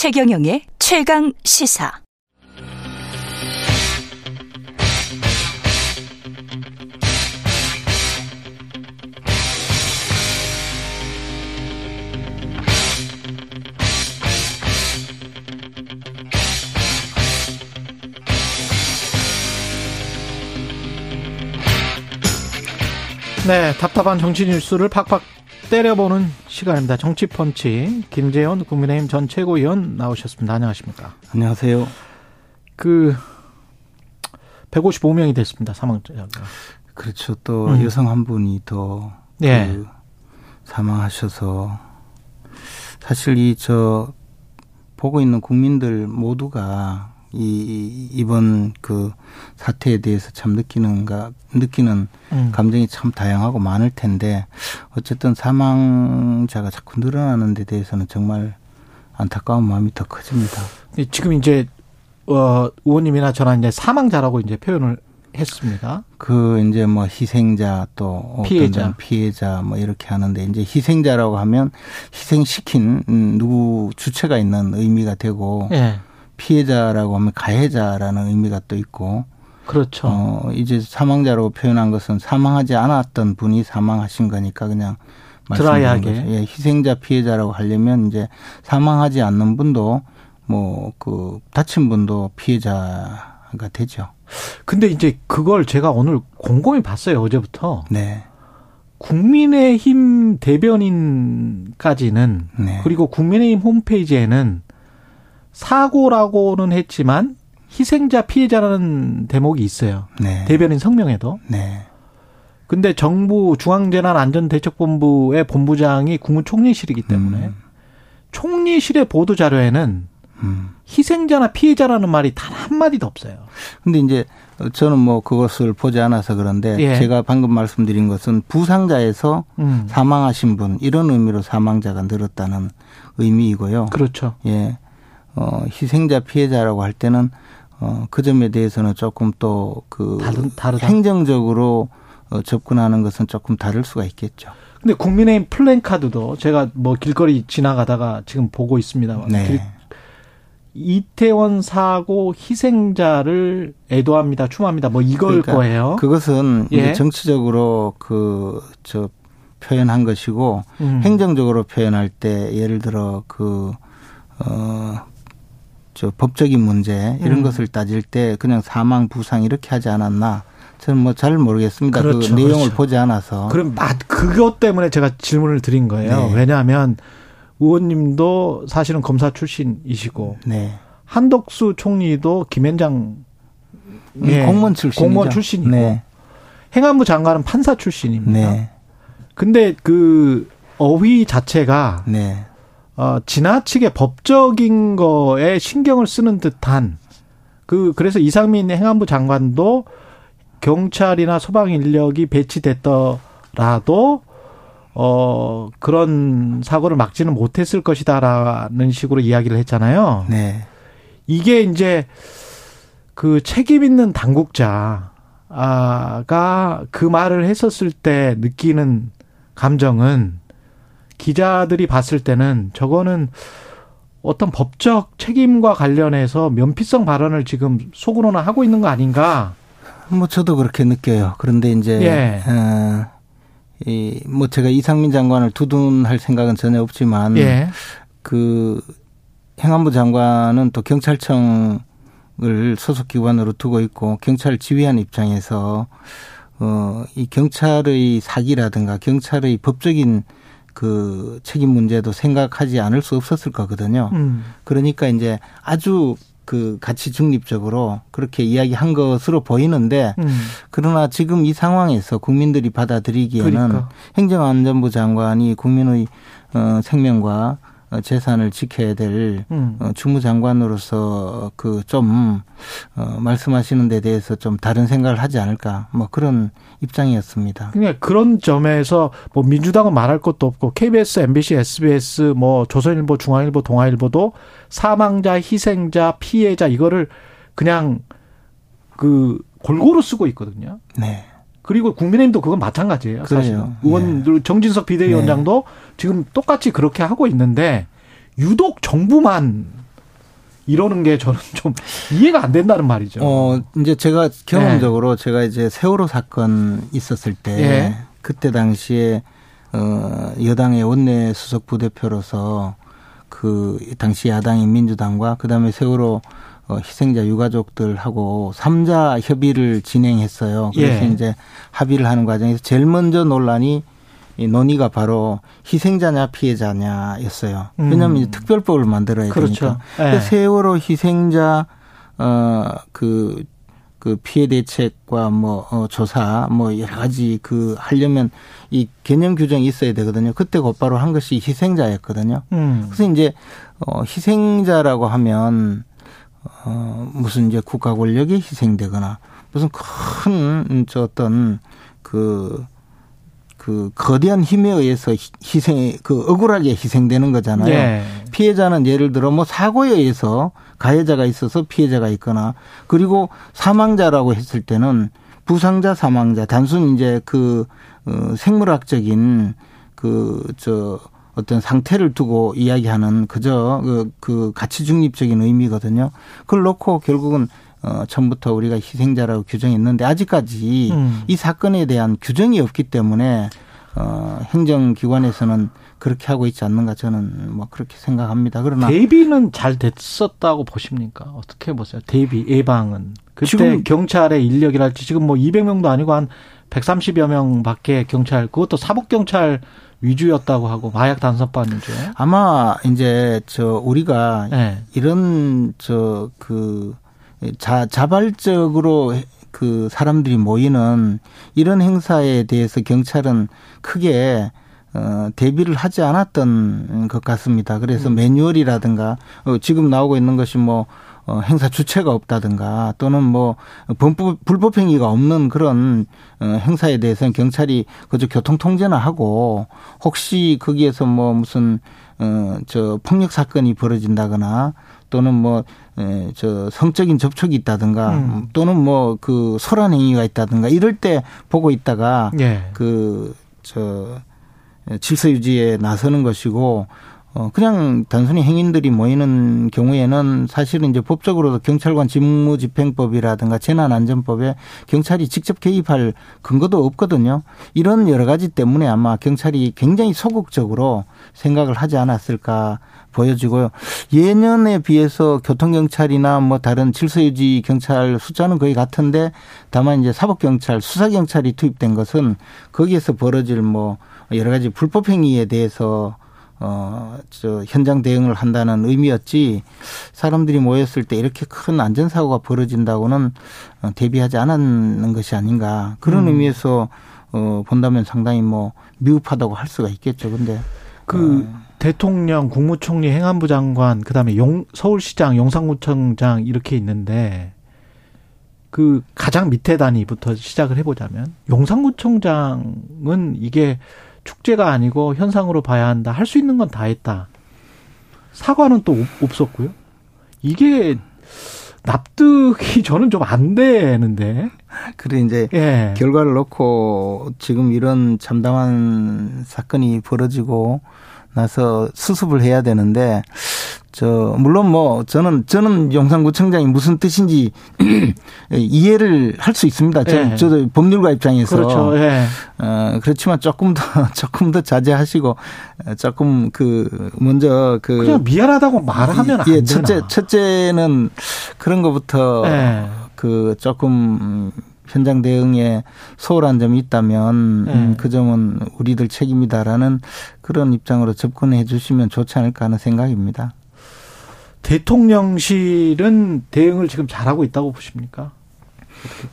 최경영의 최강 시사. 네, 답답한 정치 뉴스를 팍팍 때려보는 시간입니다. 정치펀치 김재현 국민의힘 전 최고위원 나오셨습니다. 안녕하십니까? 안녕하세요. 그 155명이 됐습니다. 사망자가. 그렇죠. 또 음. 여성 한 분이 더 예. 그 사망하셔서 사실 이 저 보고 있는 국민들 모두가 이 이번 그 사태에 대해서 참 느끼는가 느끼는 음. 감정이 참 다양하고 많을 텐데 어쨌든 사망자가 자꾸 늘어나는 데 대해서는 정말 안타까운 마음이 더 커집니다. 지금 이제 어 의원님이나 저나 이제 사망자라고 이제 표현을 했습니다. 그 이제 뭐 희생자 또 피해자 피해자 뭐 이렇게 하는데 이제 희생자라고 하면 희생시킨 누구 주체가 있는 의미가 되고 예. 피해자라고 하면 가해자라는 의미가 또 있고 그렇죠. 어, 이제 사망자로 표현한 것은 사망하지 않았던 분이 사망하신 거니까 그냥 드라이하게 예, 희생자 피해자라고 하려면 이제 사망하지 않는 분도 뭐 그 다친 분도 피해자가 되죠. 근데 이제 그걸 제가 오늘 곰곰이 봤어요 어제부터. 네. 국민의힘 대변인까지는 네. 그리고 국민의힘 홈페이지에는 사고라고는 했지만 희생자 피해자라는 대목이 있어요. 네. 대변인 성명에도. 네. 근데 정부 중앙재난안전대책본부의 본부장이 국무총리실이기 때문에 음. 총리실의 보도 자료에는 음. 희생자나 피해자라는 말이 단 한마디도 없어요. 근데 이제 저는 뭐 그것을 보지 않아서 그런데 예. 제가 방금 말씀드린 것은 부상자에서 음. 사망하신 분 이런 의미로 사망자가 늘었다는 의미이고요. 그렇죠. 예. 어, 희생자 피해자라고 할 때는 어, 그 점에 대해서는 조금 또그 행정적으로 어, 접근하는 것은 조금 다를 수가 있겠죠. 근데 국민의힘 플랜카드도 제가 뭐 길거리 지나가다가 지금 보고 있습니다. 네. 길, 이태원 사고 희생자를 애도합니다, 추모합니다. 뭐 이걸 그러니까 거예요. 그것은 예. 정치적으로 그 저 표현한 것이고 음. 행정적으로 표현할 때 예를 들어 그 어 저 법적인 문제 이런 음. 것을 따질 때 그냥 사망 부상 이렇게 하지 않았나 저는 뭐 잘 모르겠습니다. 그 그렇죠, 그 내용을 그렇죠. 보지 않아서. 그럼 맞 그것 때문에 제가 질문을 드린 거예요. 네. 왜냐하면 의원님도 사실은 검사 출신이시고 네. 한덕수 총리도 김현장 예, 공무원 출신 공무원 출신이고 네. 행안부 장관은 판사 출신입니다. 네. 근데 그 어휘 자체가 네. 어, 지나치게 법적인 거에 신경을 쓰는 듯한 그 그래서 이상민 행안부 장관도 경찰이나 소방 인력이 배치됐더라도 어 그런 사고를 막지는 못했을 것이다라는 식으로 이야기를 했잖아요. 네. 이게 이제 그 책임 있는 당국자가 그 말을 했었을 때 느끼는 감정은 기자들이 봤을 때는 저거는 어떤 법적 책임과 관련해서 면피성 발언을 지금 속으로는 하고 있는 거 아닌가? 뭐 저도 그렇게 느껴요. 그런데 이제 예. 어, 이뭐 제가 이상민 장관을 두둔할 생각은 전혀 없지만 예. 그 행안부 장관은 또 경찰청을 소속 기관으로 두고 있고 경찰을 지휘하는 입장에서 어 이 경찰의 사기라든가 경찰의 법적인 그 책임 문제도 생각하지 않을 수 없었을 거거든요. 음. 그러니까 이제 아주 그 가치 중립적으로 그렇게 이야기한 것으로 보이는데 음. 그러나 지금 이 상황에서 국민들이 받아들이기에는 그러니까. 행정안전부 장관이 국민의 어 생명과 어, 재산을 지켜야 될 음. 어, 주무장관으로서 그좀 어, 말씀하시는 데 대해서 좀 다른 생각을 하지 않을까 뭐 그런 입장이었습니다. 그냥 그런 점에서 뭐 민주당은 말할 것도 없고 KBS, MBC, SBS, 뭐 조선일보, 중앙일보, 동아일보도 사망자, 희생자, 피해자 이거를 그냥 그 골고루 쓰고 있거든요. 네. 그리고 국민의힘도 그건 마찬가지예요. 사실 의원들 네. 정진석 비대위원장도 네. 지금 똑같이 그렇게 하고 있는데 유독 정부만 이러는 게 저는 좀 이해가 안 된다는 말이죠. 어, 이제 제가 경험적으로 네. 제가 이제 세월호 사건 있었을 때 네. 그때 당시에 어, 여당의 원내 수석 부대표로서 그 당시 야당인 민주당과 그다음에 세월호 어, 희생자 유가족들하고 삼자 협의를 진행했어요. 그래서 예. 이제 합의를 하는 과정에서 제일 먼저 논란이 이 논의가 바로 희생자냐 피해자냐였어요. 음. 왜냐하면 음. 특별법을 만들어야 그렇죠. 되니까. 예. 세월호 희생자 어그 그 피해 대책과 뭐 어, 조사 뭐 여러 가지 그 하려면 이 개념 규정이 있어야 되거든요. 그때 곧바로 한 것이 희생자였거든요. 음. 그래서 이제 어 희생자라고 하면 어 무슨 이제 국가 권력이 희생되거나 무슨 큰 저 어떤 그 그 거대한 힘에 의해서 희생, 그 억울하게 희생되는 거잖아요. 네. 피해자는 예를 들어 뭐 사고에 의해서 가해자가 있어서 피해자가 있거나 그리고 사망자라고 했을 때는 부상자, 사망자 단순 이제 그 어, 생물학적인 그저 어떤 상태를 두고 이야기하는 그저 그, 그 가치 중립적인 의미거든요. 그걸 놓고 결국은 어, 처음부터 우리가 희생자라고 규정했는데 아직까지 음. 이 사건에 대한 규정이 없기 때문에 어, 행정기관에서는 그렇게 하고 있지 않는가 저는 뭐 그렇게 생각합니다. 그러나 대비는 잘 됐었다고 보십니까? 어떻게 보세요? 대비 예방은 그때 지금 경찰의 인력이랄지 지금 뭐 200명도 아니고 한 130여 명밖에 경찰 그것도 사복 경찰 위주였다고 하고 마약 단속반 위주. 아마 이제 저 우리가 네. 이런 저그 자, 자발적으로 그 사람들이 모이는 이런 행사에 대해서 경찰은 크게 어, 대비를 하지 않았던 것 같습니다. 그래서 음. 매뉴얼이라든가 어, 지금 나오고 있는 것이 뭐 어, 행사 주체가 없다든가 또는 뭐 범법, 불법 행위가 없는 그런 어, 행사에 대해서는 경찰이 그저 교통 통제나 하고 혹시 거기에서 뭐 무슨 어, 저 폭력 사건이 벌어진다거나 또는 뭐, 에, 저 성적인 접촉이 있다든가 음. 또는 뭐 그 소란 행위가 있다든가 이럴 때 보고 있다가 예. 그저 질서 유지에 나서는 것이고 어 그냥 단순히 행인들이 모이는 경우에는 사실은 이제 법적으로도 경찰관 직무집행법이라든가 재난안전법에 경찰이 직접 개입할 근거도 없거든요. 이런 여러 가지 때문에 아마 경찰이 굉장히 소극적으로 생각을 하지 않았을까 보여지고요. 예년에 비해서 교통경찰이나 뭐 다른 질서유지 경찰 숫자는 거의 같은데 다만 이제 사법경찰, 수사경찰이 투입된 것은 거기에서 벌어질 뭐 여러 가지 불법행위에 대해서 어, 저, 현장 대응을 한다는 의미였지, 사람들이 모였을 때 이렇게 큰 안전사고가 벌어진다고는 어, 대비하지 않았는 것이 아닌가. 그런 음. 의미에서, 어, 본다면 상당히 뭐, 미흡하다고 할 수가 있겠죠. 근데. 그, 어. 대통령, 국무총리, 행안부 장관, 그 다음에 용, 서울시장, 용산구청장 이렇게 있는데, 그 가장 밑에 단위부터 시작을 해보자면, 용산구청장은 이게 축제가 아니고 현상으로 봐야 한다. 할 수 있는 건 다 했다. 사과는 또 없었고요. 이게 납득이 저는 좀 안 되는데. 그래 이제 예. 결과를 놓고 지금 이런 참담한 사건이 벌어지고 나서 수습을 해야 되는데 저 물론 뭐 저는 저는 용산구청장이 무슨 뜻인지 이해를 할 수 있습니다. 저, 예. 저도 법률가 입장에서 그렇죠. 예. 어 그렇지만 조금 더 조금 더 자제하시고 조금 그 먼저 그 그냥 미안하다고 말하면 예, 안 첫째 되나. 첫째는 그런 것부터 예. 그 조금 현장 대응에 소홀한 점이 있다면 네. 음, 그 점은 우리들 책임이다라는 그런 입장으로 접근해 주시면 좋지 않을까 하는 생각입니다. 대통령실은 대응을 지금 잘하고 있다고 보십니까?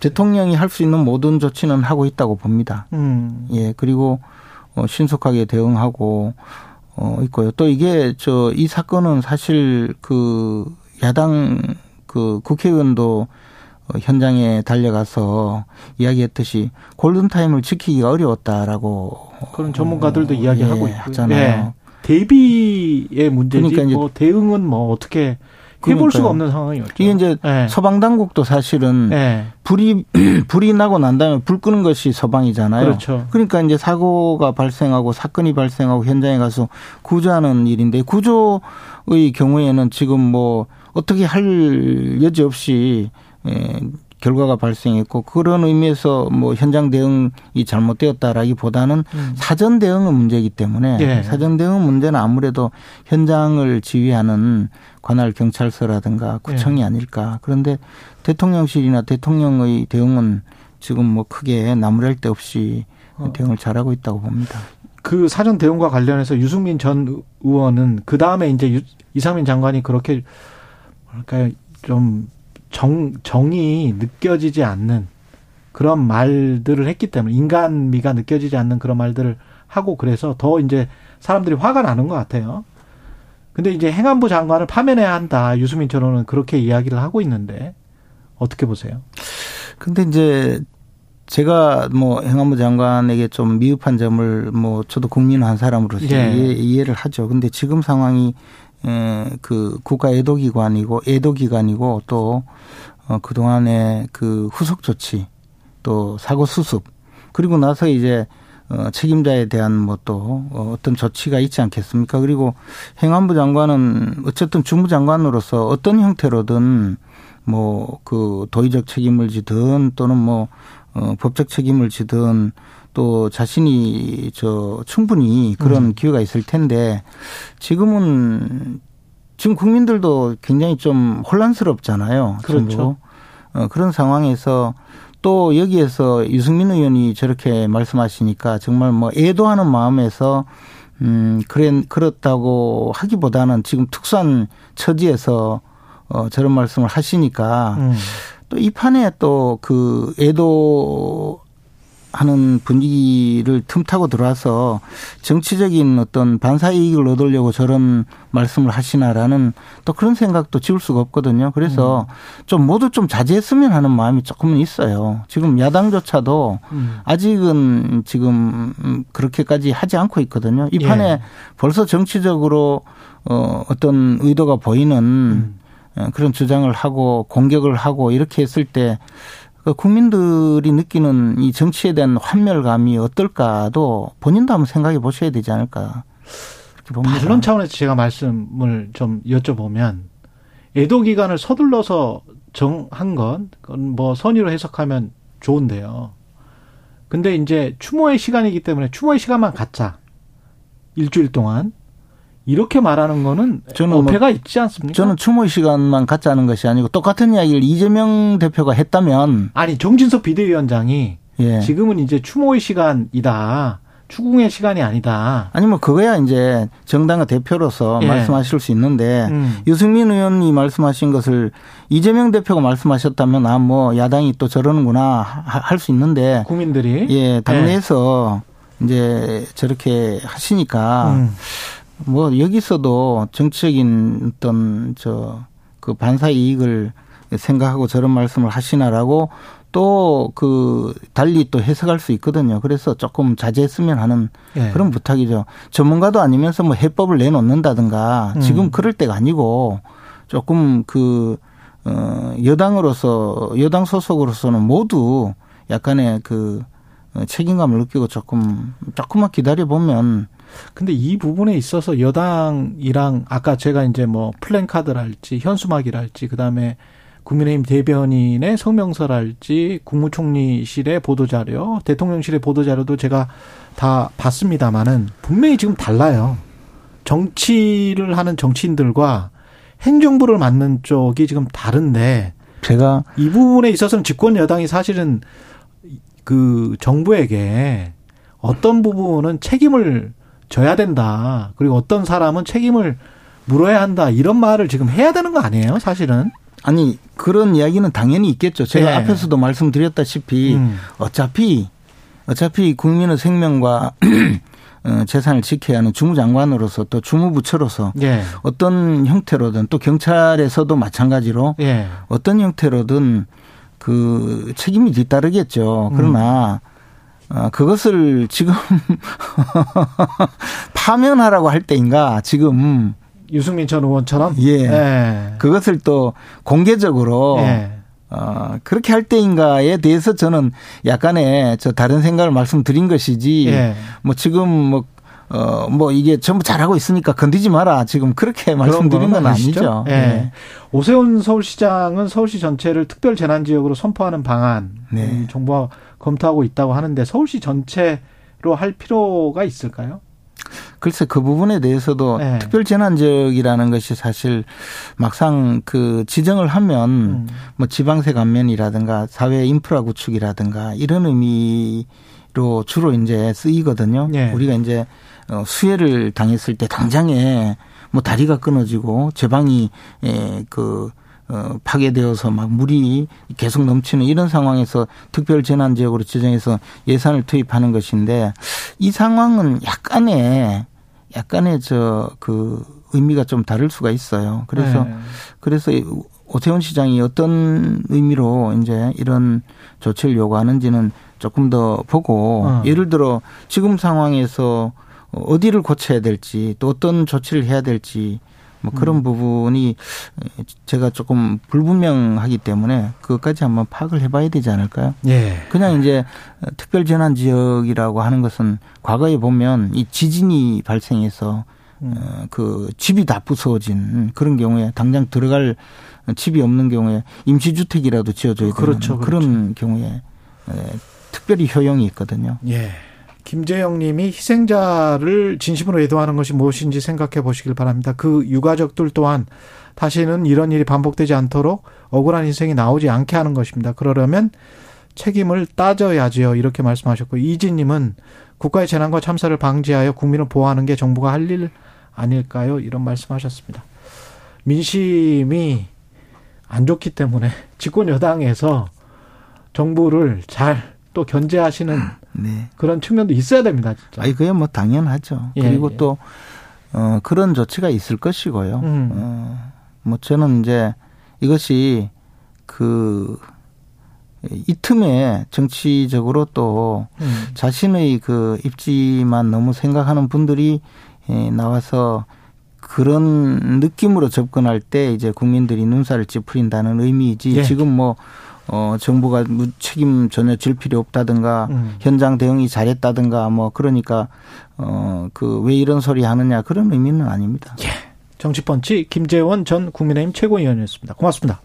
대통령이 할 수 있는 모든 조치는 하고 있다고 봅니다. 음. 예, 그리고 어, 신속하게 대응하고 어, 있고요. 또 이게 저 이 사건은 사실 그 야당 그 국회의원도 어, 현장에 달려가서 이야기했듯이 골든타임을 지키기가 어려웠다라고 그런 전문가들도 어, 이야기하고 예, 있잖아요. 예. 대비의 문제지 그러니까 뭐 대응은 뭐 어떻게 해볼 수가 없는 상황이었죠. 이게 이제 네. 서방 당국도 사실은 네. 불이 불이 나고 난 다음에 불 끄는 것이 서방이잖아요. 그렇죠. 그러니까 이제 사고가 발생하고 사건이 발생하고 현장에 가서 구조하는 일인데 구조 경우에는 지금 뭐 어떻게 할 여지 없이 예, 결과가 발생했고 그런 의미에서 뭐 현장 대응이 잘못되었다라기보다는 음. 사전 대응은 문제이기 때문에 예. 사전 대응 문제는 아무래도 현장을 지휘하는 관할 경찰서라든가 구청이 예. 아닐까. 그런데 대통령실이나 대통령의 대응은 지금 뭐 크게 나무랄 데 없이 어. 대응을 잘하고 있다고 봅니다. 그 사전 대응과 관련해서 유승민 전 의원은 그 다음에 이제 이상민 장관이 그렇게 뭐랄까요 좀 정, 정이 느껴지지 않는 그런 말들을 했기 때문에 인간미가 느껴지지 않는 그런 말들을 하고 그래서 더 이제 사람들이 화가 나는 것 같아요. 근데 이제 행안부 장관을 파면해야 한다. 유수민 전원은 그렇게 이야기를 하고 있는데 어떻게 보세요? 근데 이제 제가 뭐 행안부 장관에게 좀 미흡한 점을 뭐 저도 국민 한 사람으로서 예. 이해 를 하죠. 근데 지금 상황이 그 국가 애도 기관이고 애도 기관이고 또 어, 그동안의 그 후속 조치 또 사고 수습 그리고 나서 이제 어, 책임자에 대한 뭐또 어, 어떤 조치가 있지 않겠습니까? 그리고 행안부 장관은 어쨌든 주무장관으로서 어떤 형태로든 뭐 그 도의적 책임을 지든 또는 뭐 어, 법적 책임을 지든 또 자신이 저 충분히 그런 음. 기회가 있을 텐데 지금은 지금 국민들도 굉장히 좀 혼란스럽잖아요. 그렇죠. 어, 그런 상황에서 또 여기에서 유승민 의원이 저렇게 말씀하시니까 정말 뭐 애도하는 마음에서 음, 그래, 그렇다고 하기보다는 지금 특수한 처지에서 어, 저런 말씀을 하시니까 음. 또이 판에 또 그 애도 하는 분위기를 틈타고 들어와서 정치적인 어떤 반사 이익을 얻으려고 저런 말씀을 하시나라는 또 그런 생각도 지울 수가 없거든요. 그래서 음. 좀 모두 좀 자제했으면 하는 마음이 조금은 있어요. 지금 야당조차도 음. 아직은 지금 그렇게까지 하지 않고 있거든요. 이 판에 예. 벌써 정치적으로 어 어떤 의도가 보이는 음. 그런 주장을 하고 공격을 하고 이렇게 했을 때그 국민들이 느끼는 이 정치에 대한 환멸감이 어떨까도 본인도 한번 생각해 보셔야 되지 않을까. 반론 차원에서 제가 말씀을 좀 여쭤보면 애도 기간을 서둘러서 정한 건 그건 뭐 선의로 해석하면 좋은데요. 근데 이제 추모의 시간이기 때문에 추모의 시간만 갖자. 일주일 동안. 이렇게 말하는 거는 저는 어폐가 뭐 있지 않습니까? 저는 추모 시간만 갖자는 것이 아니고 똑같은 이야기를 이재명 대표가 했다면 아니 정진석 비대위원장이 예. 지금은 이제 추모의 시간이다. 추궁의 시간이 아니다. 아니 뭐 그거야 이제 정당의 대표로서 예. 말씀하실 수 있는데 음. 유승민 의원이 말씀하신 것을 이재명 대표가 말씀하셨다면 아 뭐 야당이 또 저러는구나 할 수 있는데 국민들이 예 당내에서 예. 이제 저렇게 하시니까 음. 뭐 여기서도 정치적인 어떤 저 그 반사 이익을 생각하고 저런 말씀을 하시나라고 또 그 달리 또 해석할 수 있거든요. 그래서 조금 자제했으면 하는 예. 그런 부탁이죠. 전문가도 아니면서 뭐 해법을 내놓는다든가 음. 지금 그럴 때가 아니고 조금 그 어, 여당으로서 여당 소속으로서는 모두 약간의 그 어, 책임감을 느끼고 조금 조금만 기다려 보면 근데 이 부분에 있어서 여당이랑 아까 제가 이제 뭐 플랜카드랄지 현수막이랄지 그다음에 국민의힘 대변인의 성명서랄지 국무총리실의 보도자료, 대통령실의 보도자료도 제가 다 봤습니다마는 분명히 지금 달라요. 정치를 하는 정치인들과 행정부를 맡는 쪽이 지금 다른데 제가 이 부분에 있어서는 집권 여당이 사실은 그 정부에게 어떤 부분은 책임을 져야 된다. 그리고 어떤 사람은 책임을 물어야 한다. 이런 말을 지금 해야 되는 거 아니에요, 사실은? 아니, 그런 이야기는 당연히 있겠죠. 제가 네. 앞에서도 말씀드렸다시피 음. 어차피 어차피 국민의 생명과 어, 재산을 지켜야 하는 주무장관으로서 또 주무부처로서 예. 어떤 형태로든 또 경찰에서도 마찬가지로 예. 어떤 형태로든 그 책임이 뒤따르겠죠. 그러나 음. 어, 그것을 지금 파면하라고 할 때인가 지금 유승민 전 의원처럼 예. 예. 그것을 또 공개적으로 예. 어, 그렇게 할 때인가에 대해서 저는 약간의 저 다른 생각을 말씀드린 것이지 예. 뭐 지금 뭐 어, 뭐 이게 전부 잘하고 있으니까 건드지 마라. 지금 그렇게 말씀드린 건 아니죠. 네. 네. 오세훈 서울시장은 서울시 전체를 특별 재난 지역으로 선포하는 방안 네. 정부가 검토하고 있다고 하는데 서울시 전체로 할 필요가 있을까요? 글쎄 그 부분에 대해서도 네. 특별 재난 지역이라는 것이 사실 막상 그 지정을 하면 음. 뭐 지방세 감면이라든가 사회 인프라 구축이라든가 이런 의미 로 주로 이제 쓰이거든요. 네. 우리가 이제 어, 수해를 당했을 때 당장에 뭐 다리가 끊어지고 제방이 그 어, 파괴되어서 막 물이 계속 넘치는 이런 상황에서 특별 재난 지역으로 지정해서 예산을 투입하는 것인데 이 상황은 약간의 약간의 저 그 의미가 좀 다를 수가 있어요. 그래서 네. 그래서 오세훈 시장이 어떤 의미로 이제 이런 조치를 요구하는지는 조금 더 보고 어. 예를 들어 지금 상황에서 어디를 고쳐야 될지 또 어떤 조치를 해야 될지 뭐 그런 음. 부분이 제가 조금 불분명하기 때문에 그것까지 한번 파악을 해봐야 되지 않을까요? 예. 그냥 이제 특별 재난 지역이라고 하는 것은 과거에 보면 이 지진이 발생해서 음. 어, 그 집이 다 부서진 그런 경우에 당장 들어갈 집이 없는 경우에 임시주택이라도 지어줘야 되는 그렇죠, 그렇죠. 그런 경우에 특별히 효용이 있거든요. 예. 김재영 님이 희생자를 진심으로 애도하는 것이 무엇인지 생각해 보시길 바랍니다. 그 유가족들 또한 다시는 이런 일이 반복되지 않도록 억울한 인생이 나오지 않게 하는 것입니다. 그러려면 책임을 따져야지요. 이렇게 말씀하셨고 이진 님은 국가의 재난과 참사를 방지하여 국민을 보호하는 게 정부가 할 일 아닐까요? 이런 말씀하셨습니다. 민심이 안 좋기 때문에 집권 여당에서 정부를 잘 또 견제하시는 네. 그런 측면도 있어야 됩니다. 진짜. 아니 그게 뭐 당연하죠. 예, 그리고 예. 또 어, 그런 조치가 있을 것이고요. 음. 어, 뭐 저는 이제 이것이 그 이 틈에 정치적으로 또 음. 자신의 그 입지만 너무 생각하는 분들이 예, 나와서 그런 느낌으로 접근할 때 이제 국민들이 눈살을 찌푸린다는 의미이지 예. 지금 뭐 어, 정부가 책임 전혀 질 필요 없다든가 음. 현장 대응이 잘했다든가 뭐 그러니까 어, 그 왜 이런 소리 하느냐 그런 의미는 아닙니다. 예. 정치펀치 김재원 전 국민의힘 최고위원이었습니다. 고맙습니다.